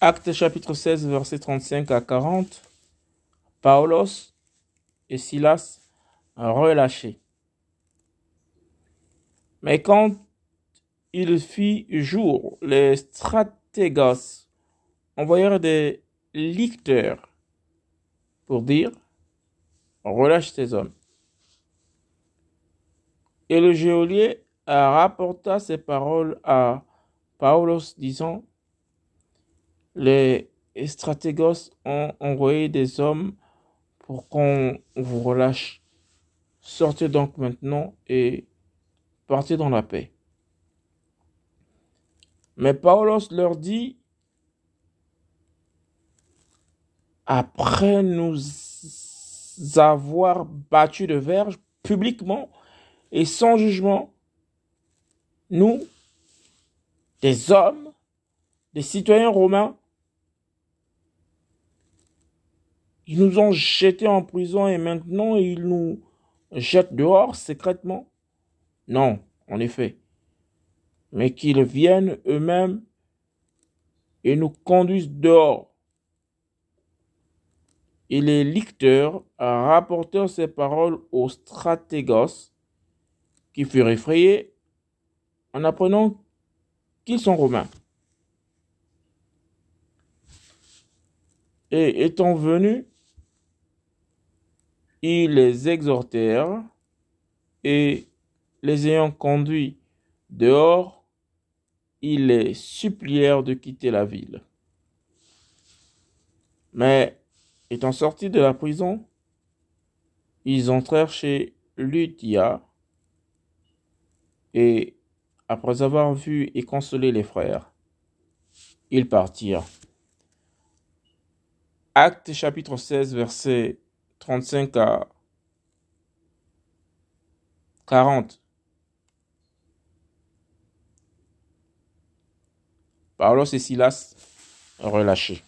Acte chapitre 16, verset 35 à 40. Paulos et Silas relâchés. Mais quand il fit jour, les stratégos envoyèrent des licteurs pour dire relâche ces hommes. Et le geôlier rapporta ces paroles à Paulos, disant Les stratégos ont envoyé des hommes pour qu'on vous relâche. Sortez donc maintenant et partez dans la paix. Mais Paulos leur dit Après nous avoir battus de verge publiquement et sans jugement, nous, des hommes, des citoyens romains, ils nous ont jetés en prison et maintenant ils nous jettent dehors secrètement? Non, en effet, mais qu'ils viennent eux-mêmes et nous conduisent dehors. Et les licteurs rapportèrent ces paroles aux stratégos qui furent effrayés en apprenant qu'ils sont romains. Et étant venus, ils les exhortèrent et les ayant conduits dehors, ils les supplièrent de quitter la ville. Mais étant sortis de la prison, ils entrèrent chez Luthia et après avoir vu et consolé les frères, ils partirent. Acte chapitre 16, verset 35 à 40. Paulos et Silas relâchés.